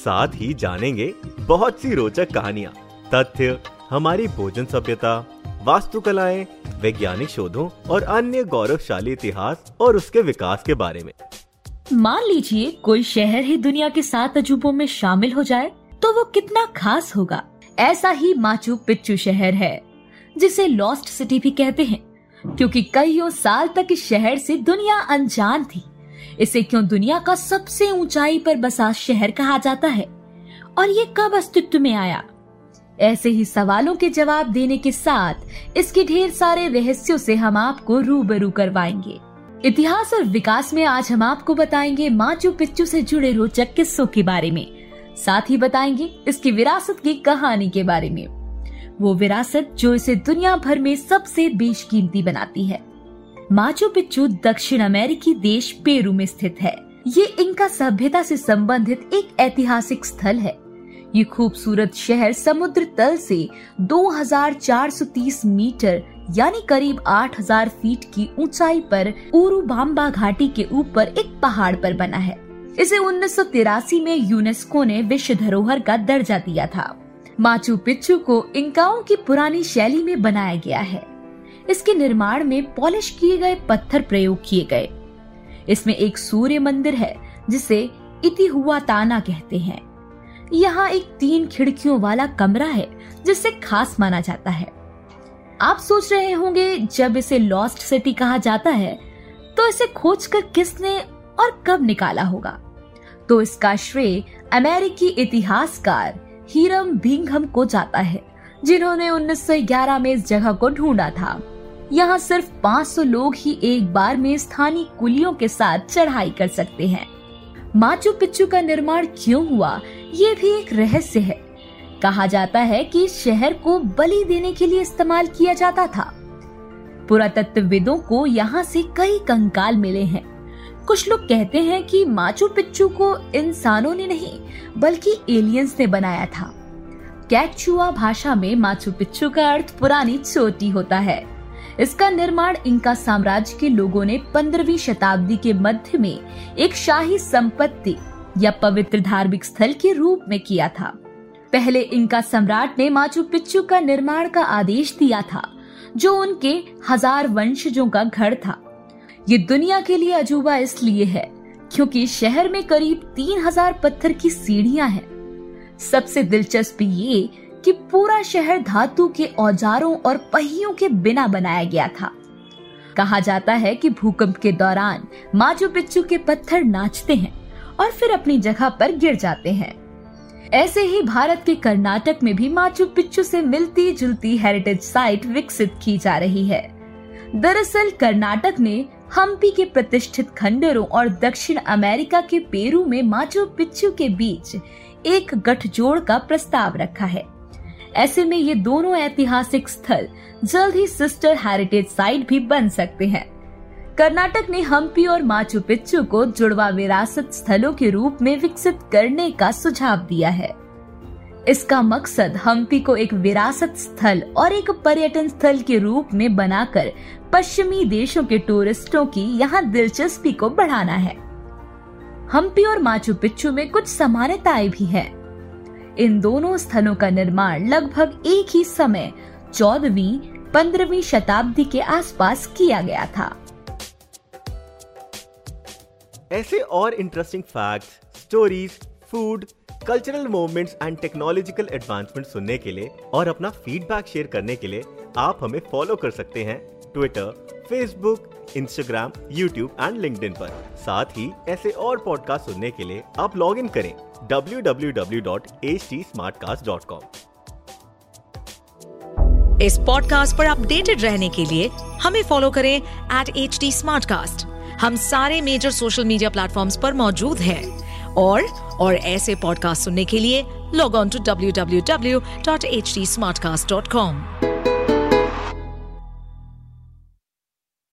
साथ ही जानेंगे बहुत सी रोचक कहानियाँ, तथ्य, हमारी भोजन सभ्यता, वास्तुकलाएँ, वैज्ञानिक शोधों और अन्य गौरवशाली इतिहास और उसके विकास के बारे में। मान लीजिए कोई शहर ही दुनिया के सात अजूबों में शामिल हो जाए तो वो कितना खास होगा। ऐसा ही माचू पिच्चू शहर है, जिसे लॉस्ट सिटी भी कहते हैं, क्योंकि कईयों साल तक इस शहर से दुनिया अनजान थी। इसे क्यों दुनिया का सबसे ऊंचाई पर बसा शहर कहा जाता है? और ये कब अस्तित्व में आया? ऐसे ही सवालों के जवाब देने के साथ इसके ढेर सारे रहस्यों से हम आपको रूबरू करवाएँगे। इतिहास और विकास में आज हम आपको बताएँगे माचू पिच्चू से जुड़े रोचक किस्सों के बारे में। साथ ही बताएँगे इसकी विरासत की कहानी के बारे में। वो विरासत जो इसे दुनिया भर में सबसे बेशकीमती बनाती है। माचू पिच्चू दक्षिण अमेरिकी देश पेरू में स्थित है। ये इनका सभ्यता से संबंधित एक ऐतिहासिक स्थल है। ये खूबसूरत शहर समुद्र तल से 2430 मीटर, यानी करीब 8000 फीट की ऊंचाई पर उरुबाम्बा घाटी के ऊपर एक पहाड़ पर बना है। इसे उन्नीस सौ तिरासी में यूनेस्को ने विश्व धरोहर का दर्जा दिया था। माचू पिच्चू को इंकाओं की पुरानी शैली में बनाया गया है। इसके निर्माण में पॉलिश किए गए पत्थर प्रयोग किए गए। इसमें एक सूर्य मंदिर है, जिसे इति हुआ ताना कहते हैं। यहाँ एक तीन खिड़कियों वाला कमरा है, जिसे खास माना जाता है। आप सोच रहे होंगे, जब इसे लॉस्ट सिटी कहा जाता है तो इसे खोजकर किसने और कब निकाला होगा? तो इसका श्रेय अमेरिकी इतिहासकार हीरम बिंघम को जाता है, जिन्होंने 1911 में इस जगह को ढूंढा था। यहाँ सिर्फ़ 500 लोग ही एक बार में स्थानीय कुलियों के साथ चढ़ाई कर सकते हैं। माचू पिच्चू का निर्माण क्यों हुआ, ये भी एक रहस्य है। कहा जाता है कि शहर को बलि देने के लिए इस्तेमाल किया जाता था। पुरातत्वविदों को यहाँ से कई कंकाल मिले हैं। कुछ लोग कहते हैं कि माचू पिच्चू को इंसानों ने नहीं, बल्कि एलियंस ने बनाया था। कैचुआ भाषा में माचू पिच्चू का अर्थ पुरानी चोटी होता है। इसका निर्माण इनका साम्राज्य के लोगों ने पंद्रहवीं शताब्दी के मध्य में एक शाही संपत्ति या पवित्र धार्मिक स्थल के रूप में किया था। पहले इनका सम्राट ने माचू पिच्चू का निर्माण का आदेश दिया था, जो उनके हज़ार वंशजों का घर था। ये दुनिया के लिए अजूबा इसलिए है, क्योंकि शहर में करीब तीन हज़ार पत्थर की सीढ़ियाँ हैं। सबसे दिलचस्प ये कि पूरा शहर धातु के औजारों और पहियों के बिना बनाया गया था। कहा जाता है कि भूकंप के दौरान माचू पिच्चू के पत्थर नाचते हैं और फिर अपनी जगह पर गिर जाते हैं। ऐसे ही भारत के कर्नाटक में भी माचू पिच्चू से मिलती जुलती हेरिटेज साइट विकसित की जा रही है। दरअसल कर्नाटक ने हम्पी के प्रतिष्ठित खंडरों और दक्षिण अमेरिका के पेरू में माचू पिच्चू के बीच एक गठजोड़ का प्रस्ताव रखा है। ऐसे में ये दोनों ऐतिहासिक स्थल जल्द ही सिस्टर हेरिटेज साइट भी बन सकते हैं। कर्नाटक ने हम्पी और माचू पिच्चू को जुड़वा विरासत स्थलों के रूप में विकसित करने का सुझाव दिया है। इसका मकसद हम्पी को एक विरासत स्थल और एक पर्यटन स्थल के रूप में बनाकर पश्चिमी देशों के टूरिस्टों की यहाँ दिलचस्पी को बढ़ाना है। हम्पी और माचू पिच्चू में कुछ समानताएँ भी हैं। इन दोनों स्थलों का निर्माण लगभग एक ही समय चौदहवीं, पंद्रहवीं शताब्दी के आसपास किया गया था। ऐसे और interesting fact stories food cultural movements and technological advancement सुनने के लिए और अपना फीडबैक शेयर करने के लिए आप हमें फॉलो कर सकते हैं Twitter Facebook Instagram YouTube and LinkedIn पर। साथ ही ऐसे और पॉडकास्ट सुनने के लिए आप लॉग इन करें। www.htsmartcast.com इस पॉडकास्ट पर अपडेटेड रहने के लिए हमें फॉलो करें एट एच हम सारे मेजर सोशल मीडिया प्लेटफॉर्म्स पर मौजूद हैं और और ऐसे पॉडकास्ट सुनने के लिए लॉग ऑन टू www.htsmartcast.com